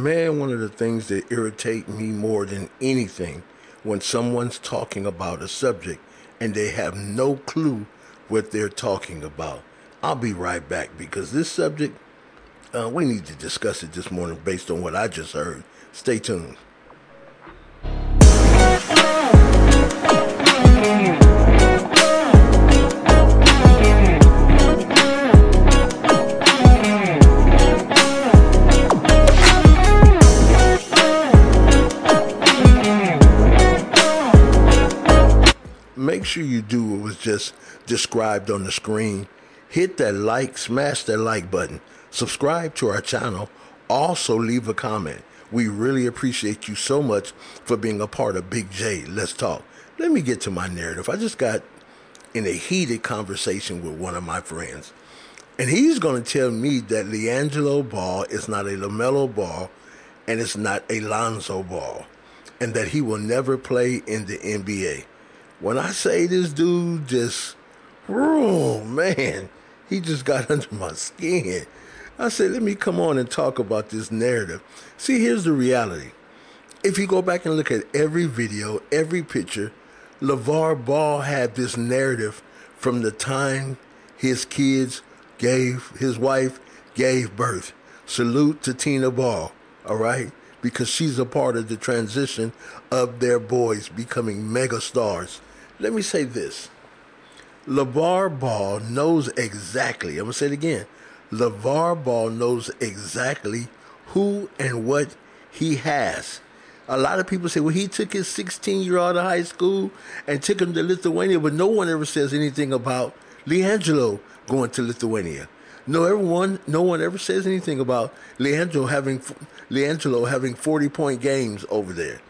Man, one of the things that irritate me more than anything when someone's talking about a subject and they have no clue what they're talking about. I'll be right back because this subject, uh, we need to discuss it this morning based on what I just heard. Stay tuned. Sure you do what was just described on the screen. Hit that like, smash that like button, subscribe to our channel, also leave a comment. We really appreciate you so much for being a part of Big J. Let's talk. Let me get to my narrative. I just got in a heated conversation with one of my friends, and he's going to tell me that LiAngelo Ball is not a LaMelo Ball and it's not a Lonzo Ball, and that he will never play in the NBA. When I say this dude just, oh man, he just got under my skin. I said, let me come on and talk about this narrative. See, here's the reality. If you go back and look at every video, every picture, LeVar Ball had this narrative from the time his kids gave, his wife gave birth. Salute to Tina Ball, all right? Because she's a part of the transition of their boys becoming megastars. Let me say this. LeVar Ball knows exactly, I'm going to say it again. LeVar Ball knows exactly who and what he has. A lot of people say, well, he took his 16 year old out of high school and took him to Lithuania, but no one ever says anything about LiAngelo going to Lithuania. No, everyone, no one ever says anything about LiAngelo having LiAngelo having 40 point games over there.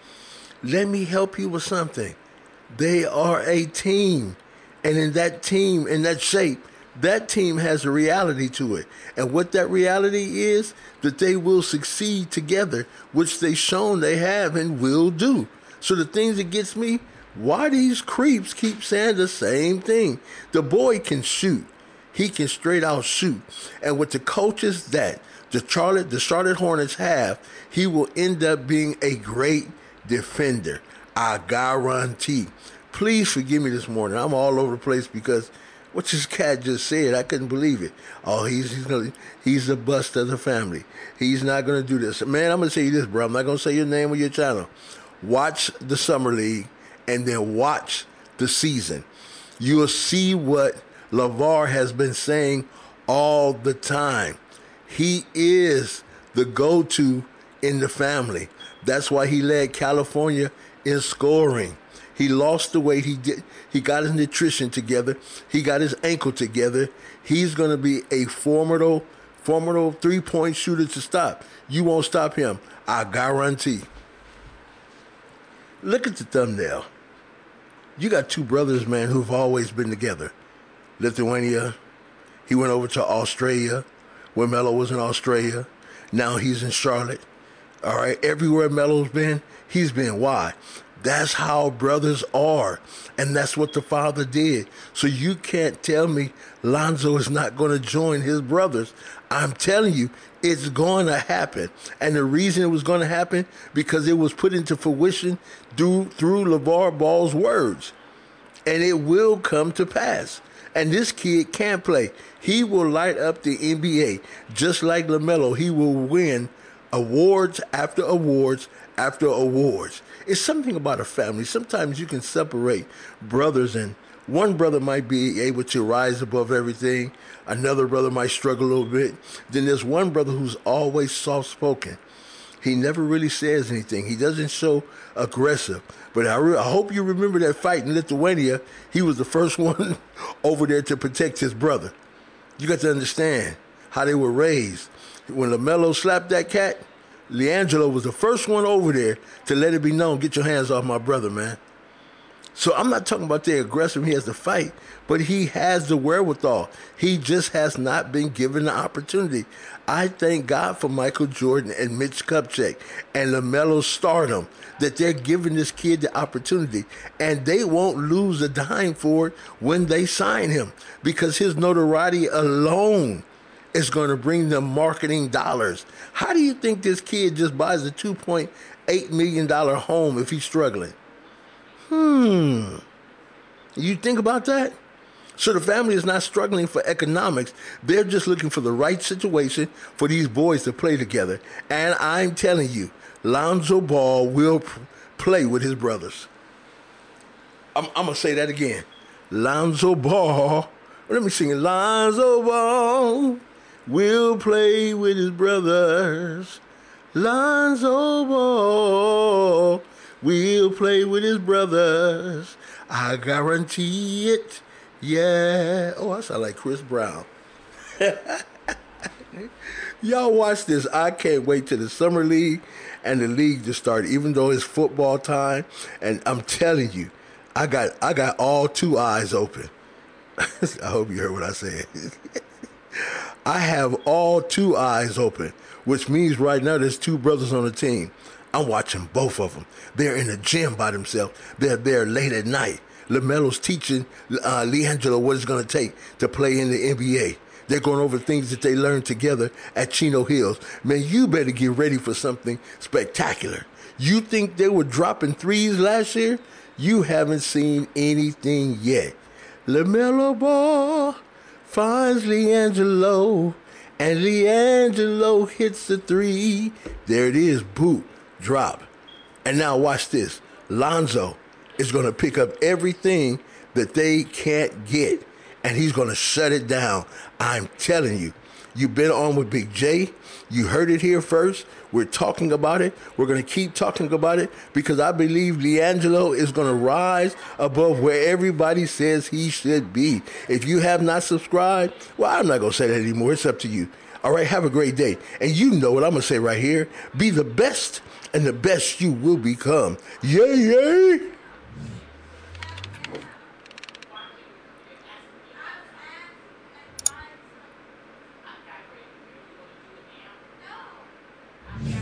Let me help you with something. They are a team. And in that team, in that shape, that team has a reality to it. And what that reality is, that they will succeed together, which they've shown they have and will do. So the things that gets me, why these creeps keep saying the same thing? The boy can shoot. He can straight out shoot. And with the coaches that the Charlotte the Charlotte Hornets have, he will end up being a great defender. I guarantee. Please forgive me this morning. I'm all over the place because what this cat just said, I couldn't believe it. Oh, he's he's gonna, he's the bust of the family. He's not gonna do this. Man, I'm gonna say you this, bro. I'm not gonna say your name or your channel. Watch the summer league and then watch the season. You'll see what LeVar has been saying all the time. He is the go-to in the family. That's why he led California in scoring. He lost the weight. He did. He got his nutrition together. He got his ankle together. He's going to be a formidable, formidable three-point shooter to stop. You won't stop him. I guarantee. Look at the thumbnail. You got two brothers, man, who've always been together. Lithuania. He went over to Australia, where Melo was in Australia. Now he's in Charlotte. All right, everywhere Melo's been, he's been. Why? That's how brothers are. And that's what the father did. So you can't tell me Lonzo is not going to join his brothers. I'm telling you, it's going to happen. And the reason it was going to happen, because it was put into fruition through, through LeVar Ball's words. And it will come to pass. And this kid can play. He will light up the NBA. Just like LaMelo, he will win awards after awards after awards. It's something about a family. Sometimes you can separate brothers, and one brother might be able to rise above everything, another brother might struggle a little bit. Then there's one brother who's always soft spoken. He never really says anything. He doesn't show aggressive. But I, re- I hope you remember that fight in Lithuania. He was the first one over there to protect his brother. You got to understand how they were raised when LaMelo slapped that cat, LiAngelo was the first one over there to let it be known, get your hands off my brother, man. So I'm not talking about the aggressive he has to fight, but he has the wherewithal. He just has not been given the opportunity. I thank God for Michael Jordan and Mitch Kupchak and LaMelo's stardom that they're giving this kid the opportunity and they won't lose a dime for it when they sign him because his notoriety alone is going to bring them marketing dollars. How do you think this kid just buys a $2.8 million home if he's struggling? Hmm. You think about that? So the family is not struggling for economics. They're just looking for the right situation for these boys to play together. And I'm telling you, Lonzo Ball will play with his brothers. I'm, I'm going to say that again. Lonzo Ball. Let me sing it. Lonzo Ball will play with his brothers. Lonzo Ball will play with his brothers. I guarantee it. Yeah. Oh, I sound like Chris Brown. Y'all watch this. I can't wait till the summer league and the league to start, even though it's football time. And I'm telling you, I got I got all two eyes open. I hope you heard what I said. I have all two eyes open, which means right now there's two brothers on the team. I'm watching both of them. They're in the gym by themselves. They're there late at night. LaMelo's teaching uh, LiAngelo what it's going to take to play in the NBA. They're going over things that they learned together at Chino Hills. Man, you better get ready for something spectacular. You think they were dropping threes last year? You haven't seen anything yet. LaMelo Ball finds LiAngelo, and LiAngelo hits the three. There it is, boot, drop. And now watch this. Lonzo is going to pick up everything that they can't get, and he's going to shut it down. I'm telling you. You've been on with Big J. You heard it here first. We're talking about it. We're going to keep talking about it because I believe LiAngelo is going to rise above where everybody says he should be. If you have not subscribed, well, I'm not going to say that anymore. It's up to you. All right, have a great day. And you know what I'm going to say right here be the best, and the best you will become. Yay, yay!